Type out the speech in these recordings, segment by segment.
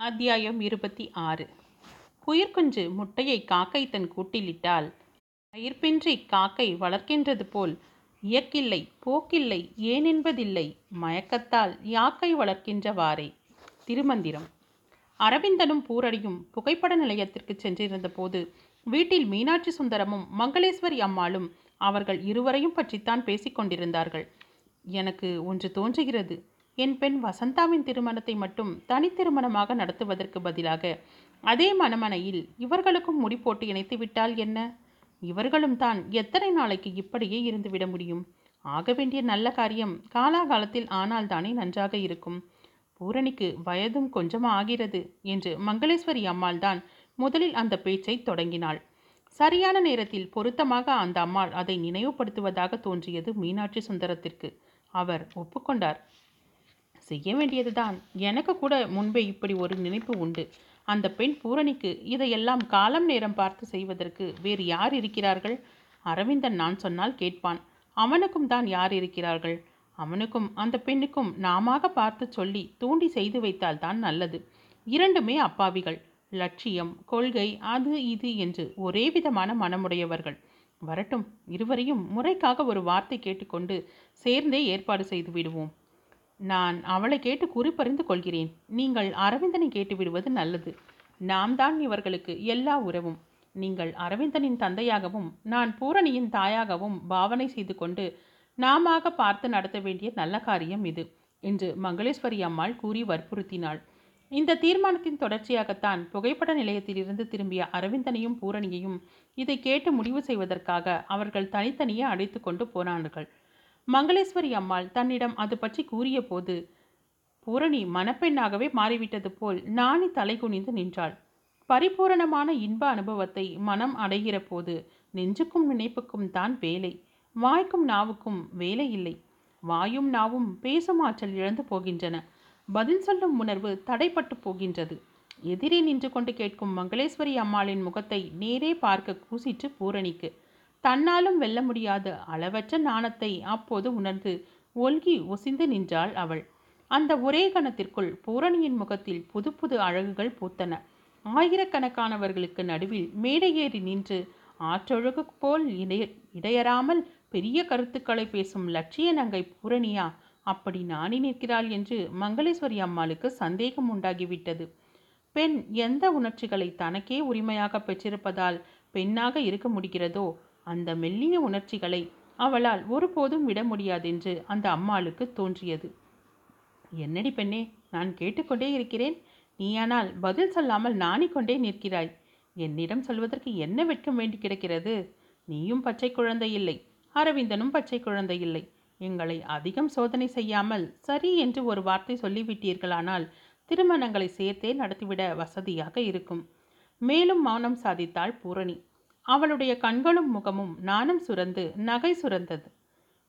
அத்தியாயம் இருபத்தி ஆறு. குயிர்குஞ்சு முட்டையை காக்கை தன் கூட்டிலிட்டால் பயிர்பின்றி காக்கை வளர்க்கின்றது போல் இயக்கில்லை போக்கில்லை ஏனென்பதில்லை மயக்கத்தால் யாக்கை வளர்க்கின்றவாறே. திருமந்திரம். அரவிந்தனும் பூரடியும் புகைப்பட நிலையத்திற்கு சென்றிருந்த போது வீட்டில் மீனாட்சி சுந்தரமும் மங்களேஸ்வரி அம்மாளும் அவர்கள் இருவரையும் பற்றித்தான் பேசிக்கொண்டிருந்தார்கள். எனக்கு ஒன்று தோன்றுகிறது. என் பெண் வசந்தாவின் திருமணத்தை மட்டும் தனித்திருமணமாக நடத்துவதற்கு பதிலாக அதே மணமனையில் இவர்களுக்கும் முடி போட்டு இணைத்து விட்டால் என்ன? இவர்களும் தான் எத்தனை நாளைக்கு இப்படியே இருந்துவிட முடியும்? ஆக வேண்டிய நல்ல காரியம் காலாகாலத்தில் ஆனால் தானே நன்றாக இருக்கும். பூரணிக்கு வயதும் கொஞ்சம் ஆகிறது என்று மங்களேஸ்வரி அம்மாள் தான் முதலில் அந்த பேச்சை தொடங்கினாள். சரியான நேரத்தில் பொருத்தமாக அந்த அம்மாள் அதை நினைவுபடுத்துவதாக தோன்றியது மீனாட்சி சுந்தரத்திற்கு. அவர் ஒப்புக்கொண்டார். செய்ய வேண்டியதுதான். எனக்கு கூட முன்பே இப்படி ஒரு நினைப்பு உண்டு. அந்த பெண் பூரணிக்கு இதையெல்லாம் காலம் நேரம் பார்த்து செய்வதற்கு வேறு யார் இருக்கிறார்கள்? அரவிந்தன் நான் சொன்னால் கேட்பான். அவனுக்கும் தான் யார் இருக்கிறார்கள்? அவனுக்கும் அந்த பெண்ணுக்கும் நாமாக பார்த்து சொல்லி தூண்டி செய்து வைத்தால் தான் நல்லது. இரண்டுமே அப்பாவிகள். லட்சியம் கொள்கை அது இது என்று ஒரே விதமான மனமுடையவர்கள். வரட்டும் இருவரையும் முறைக்காக ஒரு வார்த்தை கேட்டுக்கொண்டு சேர்ந்தே ஏற்பாடு செய்து விடுவோம். நான் அவளை கேட்டு குறிப்பறிந்து கொள்கிறேன். நீங்கள் அரவிந்தனை கேட்டுவிடுவது நல்லது. நாம் தான் இவர்களுக்கு எல்லா உறவும். நீங்கள் அரவிந்தனின் தந்தையாகவும் நான் பூரணியின் தாயாகவும் பாவனை செய்து கொண்டு நாமாக பார்த்து நடத்த வேண்டிய நல்ல காரியம் இது என்று மங்களேஸ்வரி அம்மாள் கூறி வற்புறுத்தினாள். இந்த தீர்மானத்தின் தொடர்ச்சியாகத்தான் புகைப்பட நிலையத்திலிருந்து திரும்பிய அரவிந்தனையும் பூரணியையும் இதை கேட்டு முடிவு செய்வதற்காக அவர்கள் தனித்தனியே அழைத்து கொண்டு போனார்கள். மங்களேஸ்வரி அம்மாள் தன்னிடம் அது பற்றி கூறிய போது பூரணி மணப்பெண்ணாகவே மாறிவிட்டது போல் நாணி தலை குனிந்து நின்றாள். பரிபூரணமான இன்ப அனுபவத்தை மனம் அடைகிற போது நெஞ்சுக்கும் நினைப்புக்கும் தான் வேலை. வாய்க்கும் நாவுக்கும் வேலை இல்லை. வாயும் நாவும் பேசும் ஆற்றல் இழந்து போகின்றன. பதில் சொல்லும் உணர்வு தடைப்பட்டு போகின்றது. எதிரே நின்று கொண்டு கேட்கும் மங்களேஸ்வரி அம்மாளின் முகத்தை நேரே பார்க்க கூசிற்று பூரணிக்கு. தன்னாலும் வெல்ல முடியாத அளவற்ற நாணத்தை அப்போது உணர்ந்து ஒல்கி ஒசிந்து நின்றாள் அவள். அந்த ஒரே கணத்திற்குள் பூரணியின் முகத்தில் புது புது அழகுகள் பூத்தன. ஆயிரக்கணக்கானவர்களுக்கு நடுவில் மேடையேறி நின்று ஆற்றொழுகு போல் இடைய இடையறாமல் பெரிய கருத்துக்களை பேசும் லட்சிய நங்கை பூரணியா அப்படி நாணி நிற்கிறாள் என்று மங்களேஸ்வரி அம்மாளுக்கு சந்தேகம் உண்டாகிவிட்டது. பெண் எந்த உணர்ச்சிகளை தனக்கே உரிமையாக பெற்றிருப்பதால் பெண்ணாக இருக்க முடிகிறதோ அந்த மெல்லிய உணர்ச்சிகளை அவளால் ஒருபோதும் விட முடியாதென்று அந்த அம்மாளுக்கு தோன்றியது. என்னடி பெண்ணே நான் கேட்டுக்கொண்டே இருக்கிறேன். நீயானால் பதில் சொல்லாமல் நாணிக்கொண்டே நிற்கிறாய். என்னிடம் சொல்வதற்கு என்ன வெட்கம் வேண்டி கிடக்கிறது? நீயும் பச்சை குழந்தை இல்லை. அரவிந்தனும் பச்சை குழந்தை இல்லை. எங்களை அதிகம் சோதனை செய்யாமல் சரி என்று ஒரு வார்த்தை சொல்லிவிட்டீர்களானால் திருமணங்களை சேர்த்தே நடத்திவிட வசதியாக இருக்கும். மேலும் மௌனம் சாதித்தாள் பூரணி. அவளுடைய கண்களும் முகமும் நாணம் சுரந்து நகை சுரந்தது.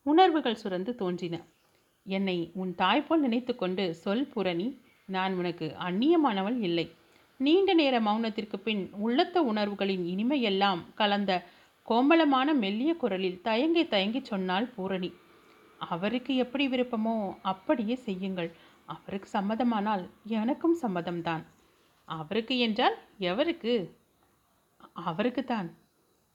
உணர்வுகள் சுரந்து தோன்றின. என்னை உன் தாய் போல் நினைத்து கொண்டு சொல் பூரணி நான் உனக்கு அந்நியமானவள் இல்லை. நீண்ட நேர மௌனத்திற்கு பின் உள்ளத்த உணர்வுகளின் இனிமையெல்லாம் கலந்த கோமளமான மெல்லிய குரலில் தயங்கி தயங்கி சொன்னாள் பூரணி. அவருக்கு எப்படி விருப்பமோ அப்படியே செய்யுங்கள். அவருக்கு சம்மதமானால் எனக்கும் சம்மதம்தான். அவருக்கு என்றால் எவருக்கு? அவருக்கு தான்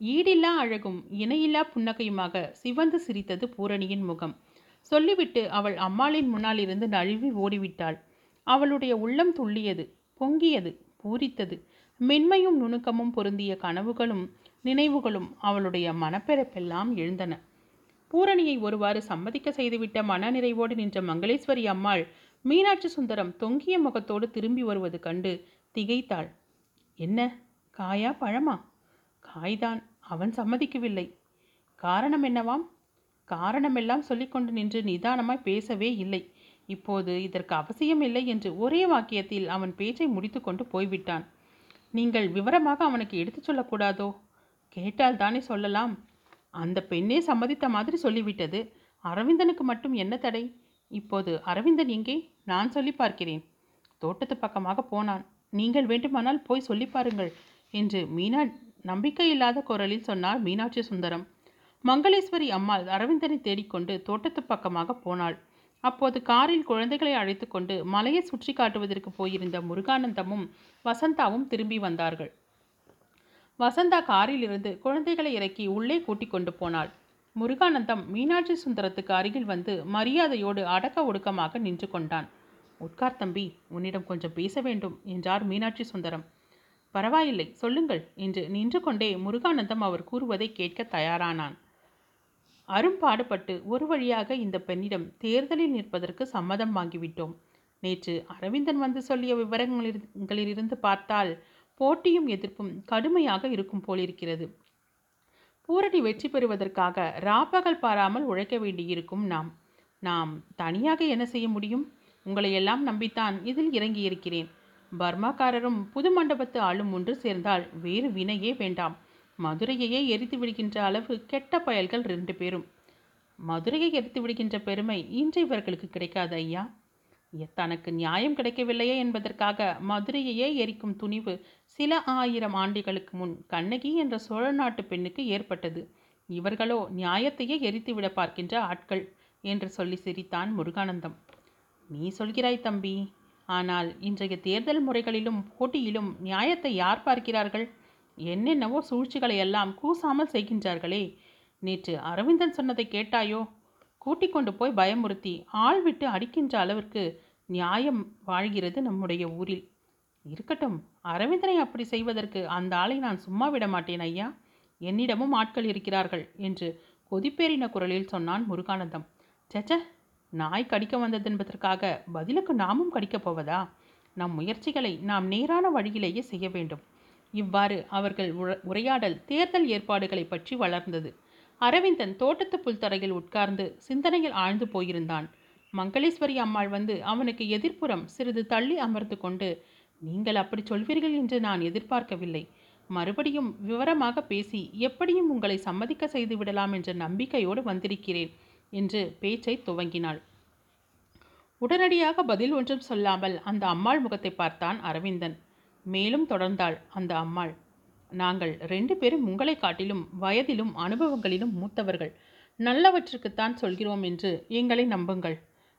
ஈடில்லா அழகும் இணையில்லா புன்னகையுமாக சிவந்து சிரித்தது பூரணியின் முகம். சொல்லிவிட்டு அவள் அம்மாளின் முன்னால் இருந்து நழுவி ஓடிவிட்டாள். அவளுடைய உள்ளம் துள்ளியது பொங்கியது பூரித்தது. மென்மையும் நுணுக்கமும் பொருந்திய கனவுகளும் நினைவுகளும் அவளுடைய மனப்பெறப்பெல்லாம் எழுந்தன. பூரணியை ஒருவாறு சம்மதிக்க செய்துவிட்ட மனநிறைவோடு நின்ற மங்களேஸ்வரி அம்மாள் மீனாட்சி சுந்தரம் தொங்கிய முகத்தோடு திரும்பி வருவது கண்டு திகைத்தாள். என்ன? காயா? பழமா? காய்தான். அவன் சம்மதிக்கவில்லை. காரணம் என்னவாம்? காரணமெல்லாம் சொல்லிக்கொண்டு நின்று நிதானமாய் பேசவே இல்லை. இப்போது இதற்கு அவசியம் இல்லை என்று ஒரே வாக்கியத்தில் அவன் பேச்சை முடித்துக்கொண்டு போய்விட்டான். நீங்கள் விவரமாக அவனுக்கு எடுத்துச் சொல்லக்கூடாதோ? கேட்டால் தானே சொல்லலாம். அந்த பெண்ணே சம்மதித்த மாதிரி சொல்லிவிட்டது. அரவிந்தனுக்கு மட்டும் என்ன தடை? இப்போது அரவிந்தன் எங்கே? நான் சொல்லி பார்க்கிறேன். தோட்டத்து பக்கமாக போனான். நீங்கள் வேண்டுமானால் போய் சொல்லி பாருங்கள் என்று மீனா நம்பிக்கையில்லாத குரலில் சொன்னார் மீனாட்சி சுந்தரம். மங்களேஸ்வரி அம்மாள் அரவிந்தனை தேடிக்கொண்டு தோட்டத்து பக்கமாக போனாள். அப்போது காரில் குழந்தைகளை அழைத்து கொண்டு மலையை சுற்றி காட்டுவதற்கு போயிருந்த முருகானந்தமும் வசந்தாவும் திரும்பி வந்தார்கள். வசந்தா காரிலிருந்து குழந்தைகளை இறக்கி உள்ளே கூட்டிக் கொண்டு போனாள். முருகானந்தம் மீனாட்சி சுந்தரத்துக்கு அருகில் வந்து மரியாதையோடு அடக்க ஒடுக்கமாக நின்று கொண்டான். உட்கார் தம்பி உன்னிடம் கொஞ்சம் பேச வேண்டும் என்றார் மீனாட்சி சுந்தரம். பரவாயில்லை சொல்லுங்கள் என்று நின்று கொண்டே முருகானந்தம் அவர் கூறுவதை கேட்க தயாரானான். அரும்பாடுபட்டு ஒரு வழியாக இந்த பெண்ணிடம் தேர்தலில் நிற்பதற்கு சம்மதம் வாங்கிவிட்டோம். நேற்று அரவிந்தன் வந்து சொல்லிய விவரங்களிலிருந்து பார்த்தால் போட்டியும் எதிர்ப்பும் கடுமையாக இருக்கும் போலிருக்கிறது. பூரணி வெற்றி பெறுவதற்காக ராப்பகல் பாராமல் உழைக்க வேண்டியிருக்கும் நாம். நாம் தனியாக என்ன செய்ய முடியும்? உங்களையெல்லாம் நம்பித்தான் இதில் இறங்கியிருக்கிறேன். பர்மாக்காரரும் புது மண்டபத்து ஆளும் ஒன்று சேர்ந்தால் வேறு வினையே வேண்டாம். மதுரையையே எரித்து விடுகின்ற அளவு கெட்ட பயல்கள் ரெண்டு பேரும். மதுரையை எரித்து விடுகின்ற பெருமை இன்று இவர்களுக்கு கிடைக்காது ஐயா. தனக்கு நியாயம் கிடைக்கவில்லையே என்பதற்காக மதுரையையே எரிக்கும் துணிவு சில ஆயிரம் ஆண்டுகளுக்கு முன் கண்ணகி என்ற சோழ நாட்டு பெண்ணுக்கு ஏற்பட்டது. இவர்களோ நியாயத்தையே எரித்துவிட பார்க்கின்ற ஆட்கள் என்று சொல்லி சிரித்தான் முருகானந்தம். நீ சொல்கிறாய் தம்பி ஆனால் இன்றைய தேர்தல் முறைகளிலும் போட்டியிலும் நியாயத்தை யார் பார்க்கிறார்கள்? என்னென்னவோ சூழ்ச்சிகளை எல்லாம் கூசாமல் செய்கின்றார்களே. நேற்று அரவிந்தன் சொன்னதை கேட்டாயோ? கூட்டிக் கொண்டு போய் பயமுறுத்தி ஆள் விட்டு அடிக்கின்ற அளவிற்கு நியாயம் வாழ்கிறது நம்முடைய ஊரில். இருக்கட்டும் அரவிந்தனை அப்படி செய்வதற்கு அந்த ஆளை நான் சும்மா விட மாட்டேன் ஐயா. என்னிடமும் ஆட்கள் இருக்கிறார்கள் என்று கொதிப்பேறின குரலில் சொன்னான் முருகானந்தம். சச்ச நாய் கடிக்க வந்தது என்பதற்காக பதிலுக்கு நாமும் கடிக்கப் போவதா? நம் முயற்சிகளை நாம் நேரான வழியிலேயே செய்ய வேண்டும். இவ்வாறு அவர்கள் உரையாடல் தேர்தல் ஏற்பாடுகளை பற்றி வளர்ந்தது. அரவிந்தன் தோட்டத்து புல்தரையில் உட்கார்ந்து சிந்தனையில் ஆழ்ந்து போயிருந்தான். மங்களேஸ்வரி அம்மாள் வந்து அவனுக்கு எதிர்ப்புறம் சிறிது தள்ளி அமர்ந்து கொண்டு நீங்கள் அப்படி சொல்வீர்கள் என்று நான் எதிர்பார்க்கவில்லை. மறுபடியும் விவரமாக பேசி எப்படியும் உங்களை சம்மதிக்க செய்து விடலாம் என்ற நம்பிக்கையோடு வந்திருக்கிறேன். என்று பேச்சை துவங்கினாள். உடனடியாக பதில் ஒன்றும் சொல்லாமல் அந்த அம்மாள் முகத்தை பார்த்தான் அரவிந்தன். மேலும் தொடர்ந்தாள் அந்த அம்மாள். நாங்கள் ரெண்டு பேரும் உங்களை காட்டிலும் வயதிலும் அனுபவங்களிலும் மூத்தவர்கள். நல்லவற்றுக்குத்தான் சொல்கிறோம் என்று எங்களை நம்புங்கள்.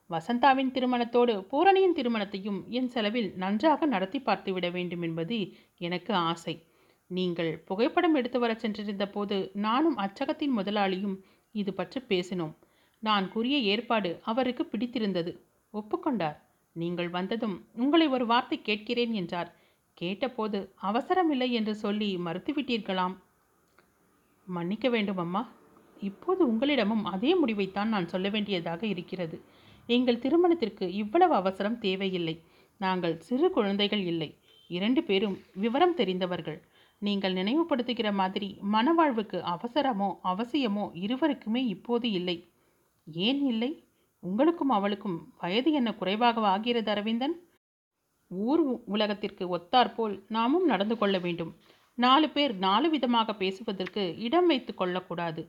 வசந்தாவின் திருமணத்தோடு பூரணியின் திருமணத்தையும் என் செலவில் நன்றாக நடத்தி பார்த்துவிட வேண்டும் என்பது எனக்கு ஆசை. நீங்கள் புகைப்படம் எடுத்து வர சென்றிருந்த போது நானும் அச்சகத்தின் முதலாளியும் இது பற்றி பேசினோம். நான் கூறிய ஏற்பாடு அவருக்கு பிடித்திருந்தது. ஒப்புக்கொண்டார். நீங்கள் வந்ததும் உங்களை ஒரு வார்த்தை கேட்கிறேன் என்றார். கேட்டபோது அவசரமில்லை என்று சொல்லி மறுத்துவிட்டீர்களாம். மன்னிக்க வேண்டும் அம்மா. இப்போது உங்களிடமும் அதே முடிவைத்தான் நான் சொல்ல வேண்டியதாக இருக்கிறது. எங்கள் திருமணத்திற்கு இவ்வளவு அவசரம் தேவையில்லை. நாங்கள் சிறு குழந்தைகள் இல்லை. இரண்டு பேரும் விவரம் தெரிந்தவர்கள். நீங்கள் நினைவுபடுத்துகிற மாதிரி மனவாழ்வுக்கு அவசரமோ அவசியமோ இருவருக்குமே இப்போது இல்லை. ஏன் இல்லை? உங்களுக்கும் அவளுக்கும் வயது என்ன குறைவாக ஆகிறது அரவிந்தன்? ஊர் உலகத்திற்கு ஒத்தாற்போல் நாமும் நடந்து கொள்ள வேண்டும். நாலு பேர் நாலு விதமாக பேசுவதற்கு இடம் வைத்து கொள்ளக்கூடாது.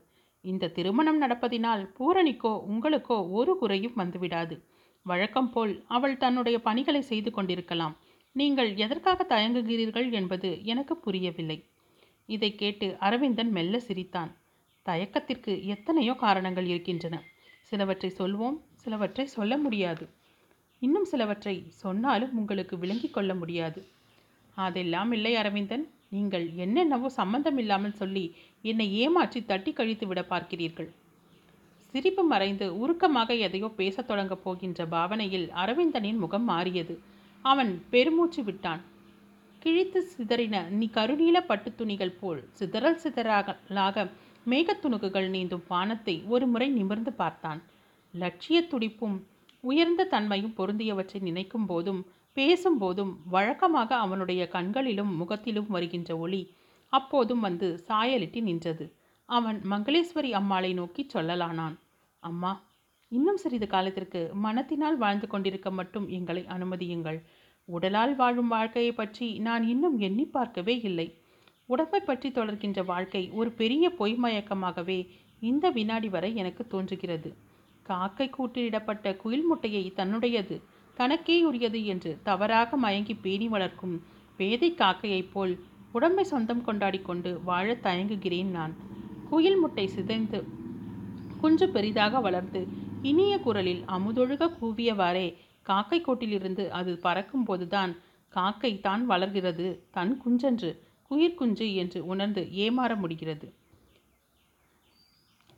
இந்த திருமணம் நடப்பதினால் பூரணிக்கோ உங்களுக்கோ ஒரு குறையும் வந்துவிடாது. வழக்கம் போல் அவள் தன்னுடைய பணிகளை செய்து கொண்டிருக்கலாம். நீங்கள் எதற்காக தயங்குகிறீர்கள் என்பது எனக்கு புரியவில்லை. இதை கேட்டு அரவிந்தன் மெல்ல சிரித்தான். தயக்கத்திற்கு எத்தனையோ காரணங்கள் இருக்கின்றன. சிலவற்றை சொல்வோம் சிலவற்றை சொல்ல முடியாது. இன்னும் சிலவற்றை சொன்னாலும் உங்களுக்கு விளங்கிக் கொள்ள முடியாது. அதெல்லாம் இல்லை அரவிந்தன். நீங்கள் என்னென்னவோ சம்பந்தம் இல்லாமல் சொல்லி என்னை ஏமாற்றி தட்டி கழித்து விட பார்க்கிறீர்கள். சிரிப்பு மறைந்து உருக்கமாக எதையோ பேசத் தொடங்கப் போகின்ற பாவனையில் அரவிந்தனின் முகம் மாறியது. அவன் பெருமூச்சு விட்டான். கிழித்து சிதறின நீ கருநீல பட்டு துணிகள் போல் சிதறல் சிதறாக மேகத்துணுக்குகள் நீந்தும் வானத்தை ஒரு முறை நிமிர்ந்து பார்த்தான். லட்சிய துடிப்பும் உயர்ந்த தன்மையும் பொருந்தியவற்றை நினைக்கும் போதும் பேசும்போதும் வழக்கமாக அவனுடைய கண்களிலும் முகத்திலும் வருகின்ற ஒளி அப்போதும் வந்து சாயலிட்டி நின்றது. அவன் மங்களேஸ்வரி அம்மாளை நோக்கி சொல்லலானான். அம்மா இன்னும் சிறிது காலத்திற்கு மனத்தினால் வாழ்ந்து கொண்டிருக்க மட்டும் எங்களை அனுமதியுங்கள். உடலால் வாழும் வாழ்க்கையை பற்றி நான் இன்னும் எண்ணி பார்க்கவே இல்லை. உடம்பை பற்றி தொடர்கின்ற வாழ்க்கை ஒரு பெரிய பொய் மயக்கமாகவே இந்த வினாடி வரை எனக்கு தோன்றுகிறது. காக்கை கூட்டிலிடப்பட்ட குயில் முட்டையை தன்னுடையது தனக்கே உரியது என்று தவறாக மயங்கி பேணி வளர்க்கும் பேதை காக்கையைப் போல் உடம்பை சொந்தம் கொண்டாடி கொண்டு வாழ தயங்குகிறேன் நான். குயில் முட்டை சிதைந்து குஞ்சு பெரிதாக வளர்ந்து இனிய குரலில் அமுதொழுக கூவியவாறே காக்கை கோட்டிலிருந்து அது பறக்கும் போதுதான் காக்கை தான் வளர்கிறது தன் குஞ்சென்று. குயிர்குஞ்சு என்று உணர்ந்து ஏமாற முடிகிறது.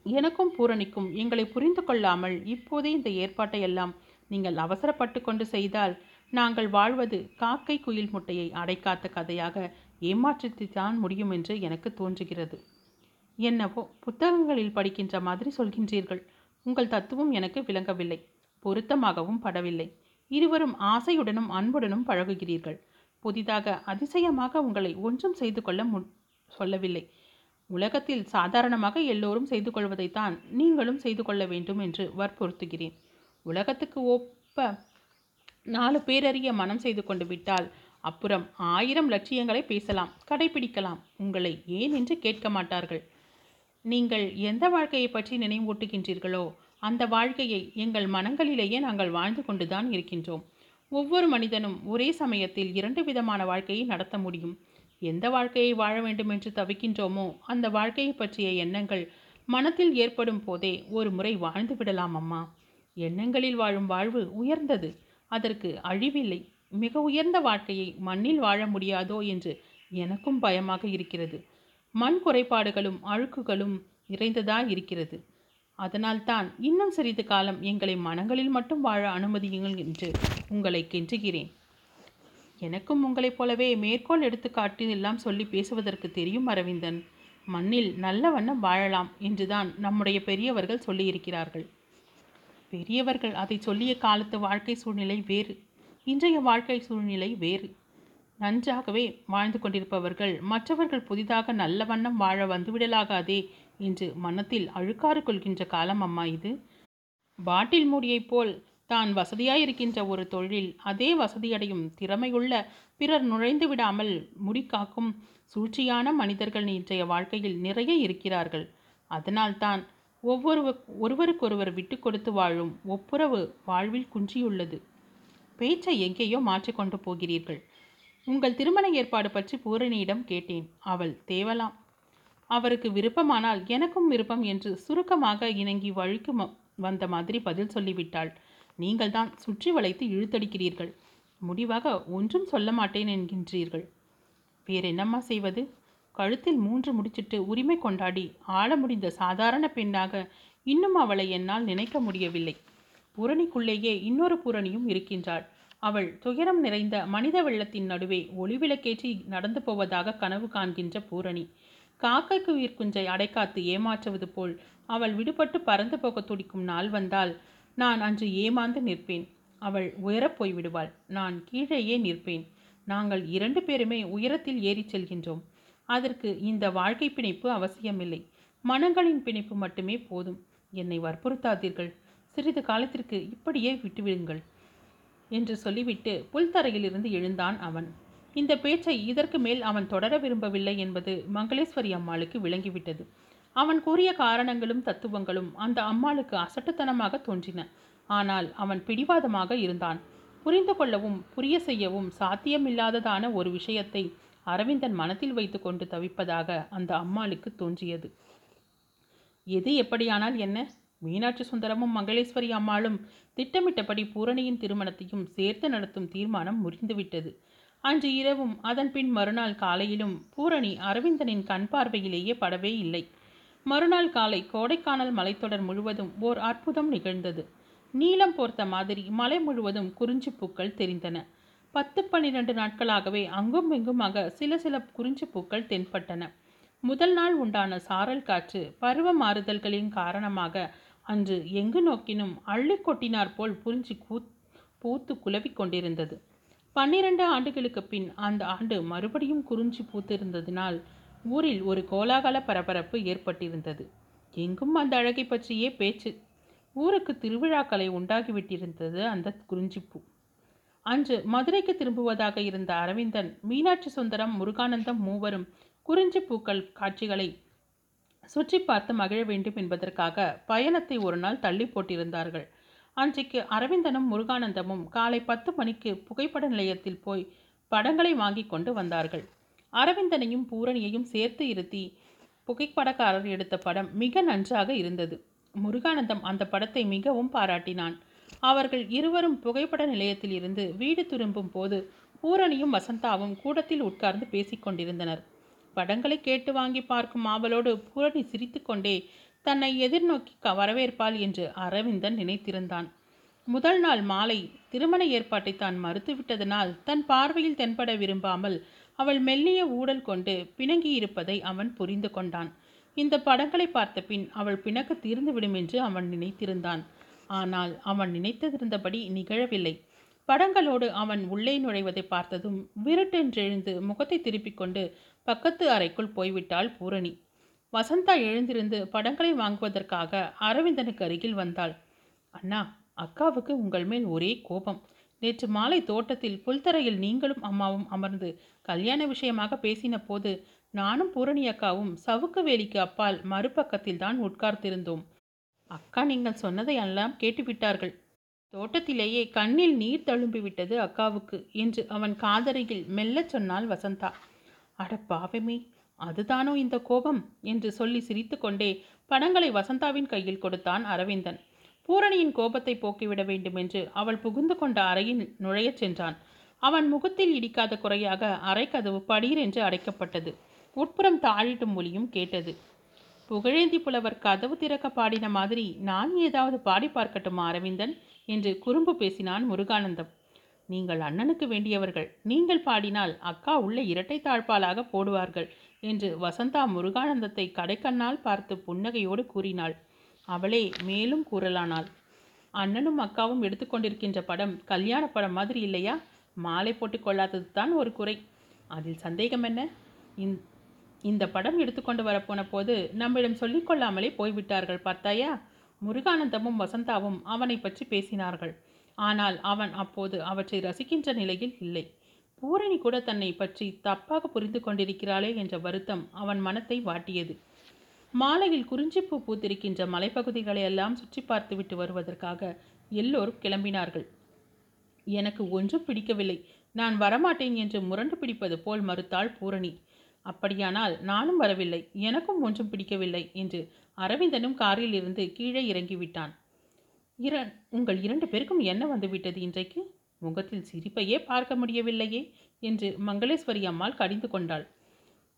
எனக்கும் பூரணிக்கும் எங்களை புரிந்து கொள்ளாமல் இப்போதே இந்த ஏற்பாட்டை எல்லாம் நீங்கள் அவசரப்பட்டு கொண்டு செய்தால் நாங்கள் வாழ்வது காக்கை குயில் முட்டையை அடைக்காத்த கதையாக ஏமாற்றத்தைத்தான் முடியும் என்று எனக்கு தோன்றுகிறது. என்னவோ புத்தகங்களில் படிக்கின்ற மாதிரி சொல்கின்றீர்கள். உங்கள் தத்துவம் எனக்கு விளங்கவில்லை. பொருத்தமாகவும் படவில்லை. இருவரும் ஆசையுடனும் அன்புடனும் பழகுகிறீர்கள். புதிதாக அதிசயமாக உங்களை ஒன்றும் செய்து கொள்ள மு சொல்லவில்லை. உலகத்தில் சாதாரணமாக எல்லோரும் செய்து கொள்வதைத்தான் நீங்களும் செய்து கொள்ள வேண்டும் என்று வற்புறுத்துகிறேன். உலகத்துக்கு ஒப்ப நாலு பேரறிய மனம் செய்து கொண்டு விட்டால் அப்புறம் ஆயிரம் லட்சியங்களை பேசலாம் கடைபிடிக்கலாம். உங்களை ஏன் என்று கேட்க மாட்டார்கள்? நீங்கள் எந்த வாழ்க்கையை பற்றி நினைவூட்டுகின்றீர்களோ அந்த வாழ்க்கையை எங்கள் மனங்களிலேயே நாங்கள் வாழ்ந்து கொண்டுதான் இருக்கின்றோம். ஒவ்வொரு மனிதனும் ஒரே சமயத்தில் இரண்டு விதமான வாழ்க்கையை நடத்த முடியும். எந்த வாழ்க்கையை வாழ வேண்டும் என்று தவிக்கின்றோமோ அந்த வாழ்க்கையை பற்றிய எண்ணங்கள் மனத்தில் ஏற்படும் போதே ஒரு முறை வாழ்ந்து விடலாம் அம்மா. எண்ணங்களில் வாழும் வாழ்வு உயர்ந்தது. அதற்கு அழிவில்லை. மிக உயர்ந்த வாழ்க்கையை மண்ணில் வாழ முடியாதோ என்று எனக்கும் பயமாக இருக்கிறது. மண் குறைபாடுகளும் அழுக்குகளும் நிறைந்ததாக இருக்கிறது. அதனால்தான் இன்னும் சிறிது காலம் எங்களை மனங்களில் மட்டும் வாழ அனுமதியுங்கள் என்று உங்களை கெஞ்சுகிறேன். எனக்கும் உங்களைப் போலவே மேற்கோள் எடுத்துக்காட்டில் எல்லாம் சொல்லி பேசுவதற்கு தெரியும் அரவிந்தன். மண்ணில் நல்ல வண்ணம் வாழலாம் என்றுதான் நம்முடைய பெரியவர்கள் சொல்லியிருக்கிறார்கள். பெரியவர்கள் அதை சொல்லிய காலத்து வாழ்க்கை சூழ்நிலை வேறு. இன்றைய வாழ்க்கை சூழ்நிலை வேறு. நன்றாகவே வாழ்ந்து கொண்டிருப்பவர்கள் மற்றவர்கள் புதிதாக நல்ல வண்ணம் வாழ வந்துவிடலாகாதே என்று மனத்தில் அழுக்காறு கொள்கின்ற காலம் அம்மா இது. பாட்டில் மூடியைப் போல் தான் வசதியாயிருக்கின்ற ஒரு தொழில் அதே வசதியடையும் திறமையுள்ள பிறர் நுழைந்து விடாமல் முடிக்காக்கும் சூழ்ச்சியான மனிதர்கள் இன்றைய வாழ்க்கையில் நிறைய இருக்கிறார்கள். அதனால்தான் ஒவ்வொரு ஒருவருக்கொருவர் விட்டு கொடுத்து வாழும் ஒப்புரவு வாழ்வில் குன்றியுள்ளது. பேச்சை எங்கேயோ மாற்றிக்கொண்டு போகிறீர்கள். உங்கள் திருமண ஏற்பாடு பற்றி பூரணியிடம் கேட்டேன். அவள் தேவலாம். அவருக்கு விருப்பமானால் எனக்கும் விருப்பம் என்று சுருக்கமாக இணங்கி வழிக்கு வந்த மாதிரி பதில் சொல்லிவிட்டாள். நீங்கள் தான் சுற்றி வளைத்து இழுத்தடிக்கிறீர்கள். முடிவாக ஒன்றும் சொல்ல மாட்டேன் என்கின்றீர்கள். வேறென்னம்மா செய்வது? கழுத்தில் மூன்று முடிச்சிட்டு உரிமை கொண்டாடி ஆள முடிந்த சாதாரண பெண்ணாக இன்னும் அவளை என்னால் நினைக்க முடியவில்லை. பூரணிக்குள்ளேயே இன்னொரு பூரணியும் இருக்கின்றாள். அவள் துயரம் நிறைந்த மனித வெள்ளத்தின் நடுவே ஒளிவிளக்கேற்றி நடந்து போவதாக கனவு காண்கின்ற பூரணி. காக்கைக்கு உயிர்குஞ்சை அடைக்காத்து ஏமாற்றுவது போல் அவள் விடுபட்டு பறந்து போக துடிக்கும் நாள் வந்தால் நான் அன்று ஏமாந்து நிற்பேன். அவள் உயரப் போய்விடுவாள் நான் கீழேயே நிற்பேன். நாங்கள் இரண்டு பேருமே உயரத்தில் ஏறிச் செல்கின்றோம். அதற்கு இந்த வாழ்க்கை பிணைப்பு அவசியமில்லை. மனங்களின் பிணைப்பு மட்டுமே போதும். என்னை வற்புறுத்தாதீர்கள். சிறிது காலத்திற்கு இப்படியே விட்டுவிடுங்கள் என்று சொல்லிவிட்டு புல்தரையிலிருந்து எழுந்தான் அவன். இந்த பேச்சை இதற்கு மேல் அவன் தொடர விரும்பவில்லை என்பது மங்களேஸ்வரி அம்மாளுக்கு விளங்கிவிட்டது. அவன் கூறிய காரணங்களும் தத்துவங்களும் அந்த அம்மாளுக்கு அசட்டுத்தனமாக தோன்றின. ஆனால் அவன் பிடிவாதமாக இருந்தான். புரிந்து கொள்ளவும் புரிய செய்யவும் சாத்தியமில்லாததான ஒரு விஷயத்தை அரவிந்தன் மனத்தில் வைத்துக்கொண்டு தவிப்பதாக அந்த அம்மாளுக்கு தோன்றியது. எது எப்படியானால் என்ன? மீனாட்சி சுந்தரமும் மங்களேஸ்வரி அம்மாளும் திட்டமிட்டபடி பூரணியின் திருமணத்தையும் சேர்த்து நடத்தும் தீர்மானம் முறிந்துவிட்டது. அன்று இரவும் அதன் பின் மறுநாள் காலையிலும் பூரணி அரவிந்தனின் கண் பார்வையிலேயே படவே இல்லை. மறுநாள் காலை கோடைக்கானல் மலைத்தொடர் முழுவதும் ஓர் அற்புதம் நிகழ்ந்தது. நீளம் போர்த்த மாதிரி மலை முழுவதும் குறிஞ்சி பூக்கள் தெரிந்தன. பத்து பன்னிரண்டு நாட்களாகவே அங்கும் இங்குமாக சில சில குறிஞ்சி பூக்கள் தென்பட்டன. முதல் நாள் உண்டான சாரல் காற்று பருவ மாறுதல்களின் காரணமாக அன்று எங்கு நோக்கினும் அள்ளி கொட்டினார் போல் புரிஞ்சு கூ பூத்து குலவிக் கொண்டிருந்தது. பன்னிரண்டு ஆண்டுகளுக்கு பின் அந்த ஆண்டு மறுபடியும் குறிஞ்சி பூத்திருந்ததினால் ஊரில் ஒரு கோலாகல பரபரப்பு ஏற்பட்டிருந்தது. எங்கும் அந்த அழகை பற்றியே பேச்சு. ஊருக்கு திருவிழாக்களை உண்டாகிவிட்டிருந்தது அந்த குறிஞ்சிப்பூ அன்று மதுரைக்கு திரும்புவதாக இருந்த அரவிந்தன் மீனாட்சி சுந்தரம் முருகானந்தம் மூவரும் குறிஞ்சி பூக்கள் காட்சிகளை சுற்றி பார்த்து மகிழ வேண்டும் என்பதற்காக பயணத்தை ஒரு நாள் தள்ளி போட்டிருந்தார்கள். அன்றைக்கு அரவிந்தனும் முருகானந்தமும் காலை பத்து மணிக்கு புகைப்பட நிலையத்தில் போய் படங்களை வாங்கி கொண்டு வந்தார்கள். அரவிந்தனையும் பூரணியையும் சேர்த்து இருத்தி புகைப்படக்காரர் எடுத்த படம் மிக நன்றாக இருந்தது. முருகானந்தம் அந்த படத்தை மிகவும் பாராட்டினான். அவர்கள் இருவரும் புகைப்பட நிலையத்தில் இருந்து வீடு திரும்பும் போது பூரணியும் வசந்தாவும் கூடத்தில் உட்கார்ந்து பேசிக்கொண்டிருந்தனர் படங்களை கேட்டு வாங்கி பார்க்கும் ஆவலோடு பூரணி சிரித்துக்கொண்டே தன்னை எதிர்நோக்கி வரவேற்பாள் என்று அரவிந்தன் நினைத்திருந்தான். முதல் நாள் மாலை திருமண ஏற்பாட்டை தான் மறுத்துவிட்டதனால் தன் பார்வையில் தென்பட விரும்பாமல் அவள் மெல்லிய ஊடல் கொண்டு பிணங்கி இருப்பதை அவன் புரிந்து கொண்டான். இந்த படங்களை பார்த்த பின் அவள் பிணக்கு தீர்ந்துவிடும் என்று அவன் நினைத்திருந்தான். ஆனால் அவன் நினைத்திருந்தபடி நிகழவில்லை. படங்களோடு அவன் உள்ளே நுழைவதை பார்த்ததும் விருட்டென்றெழுந்து முகத்தை திருப்பிக் கொண்டு பக்கத்து அறைக்குள் போய்விட்டாள் பூரணி. வசந்தா எழுந்திருந்து படங்களை வாங்குவதற்காக அரவிந்தனுக்கு அருகில் வந்தாள். அண்ணா அக்காவுக்கு உங்கள் மேல் ஒரே கோபம். நேற்று மாலை தோட்டத்தில் புல்தரையில் நீங்களும் அம்மாவும் அமர்ந்து கல்யாண விஷயமாக பேசின போது நானும் பூரணி அக்காவும் சவுக்கு வேலிக்கு அப்பால் மறுபக்கத்தில் தான் உட்கார்ந்திருந்தோம். அக்கா நீங்கள் சொன்னதை எல்லாம் கேட்டுவிட்டார்கள். தோட்டத்திலேயே கண்ணில் நீர் தழும்பி விட்டது அக்காவுக்கு என்று அவன் காதருகில் மெல்லச் சொன்னாள் வசந்தா. அட பாவமே! அதுதானோ இந்த கோபம்? என்று சொல்லி சிரித்துக்கொண்டே பணங்களை வசந்தாவின் கையில் கொடுத்தான் அரவிந்தன். பூரணியின் கோபத்தை போக்கிவிட வேண்டுமென்று அவள் புகுந்து கொண்ட அறையில் நுழையச் சென்றான். அவன் முகத்தில் இடிக்காத குறையாக அறைக்கதவு படீர் என்று அடைக்கப்பட்டது. உட்புறம் தாழிட்டும் மொழியும் கேட்டது. புகழேந்தி புலவர் கதவு திறக்க பாடின மாதிரி நான் ஏதாவது பாடி பார்க்கட்டுமா அரவிந்தன்? என்று குறும்பு பேசினான் முருகானந்தம். நீங்கள் அண்ணனுக்கு வேண்டியவர்கள். நீங்கள் பாடினால் அக்கா உள்ள இரட்டை தாழ்பாலாக போடுவார்கள். என்று வசந்தா முருகானந்தத்தை கடைக்கண்ணால் பார்த்து புன்னகையோடு கூறினாள். அவளே மேலும் கூறலானாள். அண்ணனும் அக்காவும் எடுத்துக்கொண்டிருக்கின்ற படம் கல்யாண படம் மாதிரி இல்லையா? மாலை போட்டு கொள்ளாதது தான் ஒரு குறை. அதில் சந்தேகம் என்ன? இந்த படம் எடுத்துக்கொண்டு வரப்போன போது நம்மிடம் சொல்லிக்கொள்ளாமலே போய்விட்டார்கள் பார்த்தாயா? முருகானந்தமும் வசந்தாவும் அவனை பற்றி பேசினார்கள். ஆனால் அவன் அப்போது அவற்றை ரசிக்கின்ற நிலையில் இல்லை. பூரணி கூட தன்னை பற்றி தப்பாக புரிந்து கொண்டிருக்கிறாளே என்ற வருத்தம் அவன் மனத்தை வாட்டியது. மாலையில் குறிஞ்சிப்பூ பூத்திருக்கின்ற மலைப்பகுதிகளை எல்லாம் சுற்றி பார்த்துவிட்டு வருவதற்காக எல்லோரும் கிளம்பினார்கள். எனக்கு ஒன்றும் பிடிக்கவில்லை. நான் வரமாட்டேன் என்று முரண்டு பிடிப்பது போல் மறுத்தாள் பூரணி. அப்படியானால் நானும் வரவில்லை. எனக்கும் ஒன்றும் பிடிக்கவில்லை என்று அரவிந்தனும் காரில் இருந்து கீழே இறங்கிவிட்டான். இர உங்கள் இரண்டு பேருக்கும் என்ன வந்துவிட்டது இன்றைக்கு? முகத்தில் சிரிப்பையே பார்க்க முடியவில்லையே என்று மங்களேஸ்வரி அம்மாள் கடிந்து கொண்டாள்.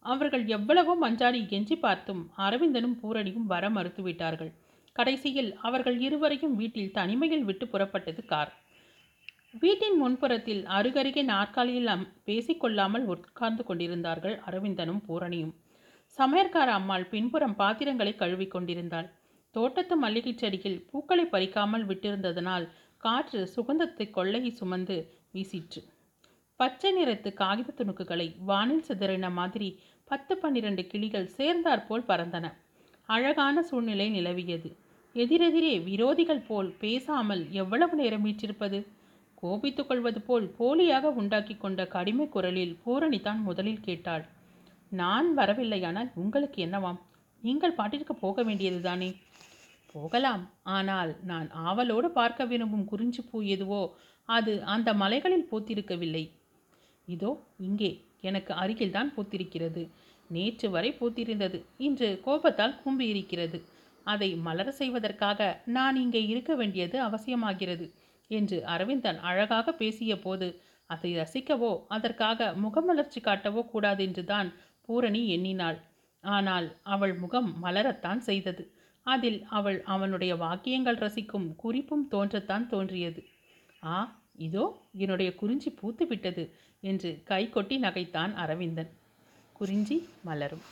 அவர்கள் எவ்வளவோ மஞ்சாடி கெஞ்சி பார்த்தும் அரவிந்தனும் பூரணியும் வர மறுத்துவிட்டார்கள் கடைசியில் அவர்கள் இருவரையும் வீட்டில் தனிமையில் விட்டு புறப்பட்டது கார். வீட்டின் முன்புறத்தில் அருகருகே நாற்காலியில் பேசிக்கொள்ளாமல் உட்கார்ந்து கொண்டிருந்தார்கள் அரவிந்தனும் பூரணியும். சமையற்கார அம்மாள் பின்புறம் பாத்திரங்களை கழுவி கொண்டிருந்தாள். தோட்டத்து மல்லிகை செடியில் பூக்களை பறிக்காமல் விட்டிருந்ததனால் காற்று சுகந்தத்தை கொள்ளையை சுமந்து வீசிற்று. பச்சை நிறத்து காகித துணுக்குகளை வானில் சிதறின மாதிரி பத்து பன்னிரண்டு கிளிகள் சேர்ந்தாற்போல் பறந்தன. அழகான சூழ்நிலை நிலவியது. எதிரெதிரே விரோதிகள் போல் பேசாமல் எவ்வளவு நேரம் வீற்றிருப்பது? கோபித்துக் கொள்வது போல் போலியாக உண்டாக்கி கொண்ட கடிமை குரலில் பூரணி தான் முதலில் கேட்டாள். நான் வரவில்லையானால் உங்களுக்கு என்னவாம்? நீங்கள் பாட்டிற்கு போக வேண்டியதுதானே? போகலாம். ஆனால் நான் ஆவலோடு பார்க்க விரும்பும் குறிஞ்சி பூ எதுவோ அது அந்த மலைகளில் பூத்திருக்கவில்லை. இதோ இங்கே எனக்கு அருகில்தான் பூத்திருக்கிறது. நேற்று வரை பூத்திருந்தது. இன்று கோபத்தால் கூம்பியிருக்கிறது. அதை மலர செய்வதற்காக நான் இங்கே இருக்க வேண்டியது அவசியமாகிறது என்று அரவிந்தன் அழகாக பேசிய போது அதை ரசிக்கவோ அதற்காக முகமலர்ச்சி காட்டவோ கூடாது என்றுதான் பூரணி எண்ணினாள். ஆனால் அவள் முகம் மலரத்தான் செய்தது. அதில் அவள் அவனுடைய வாக்கியங்கள் ரசிக்கும் குறிப்பும் தோன்றத்தான் தோன்றியது. ஆ இதோ என்னுடைய குறிஞ்சி பூத்து விட்டது என்று கை கொட்டி நகைத்தான் அரவிந்தன். குறிஞ்சி மலரும்.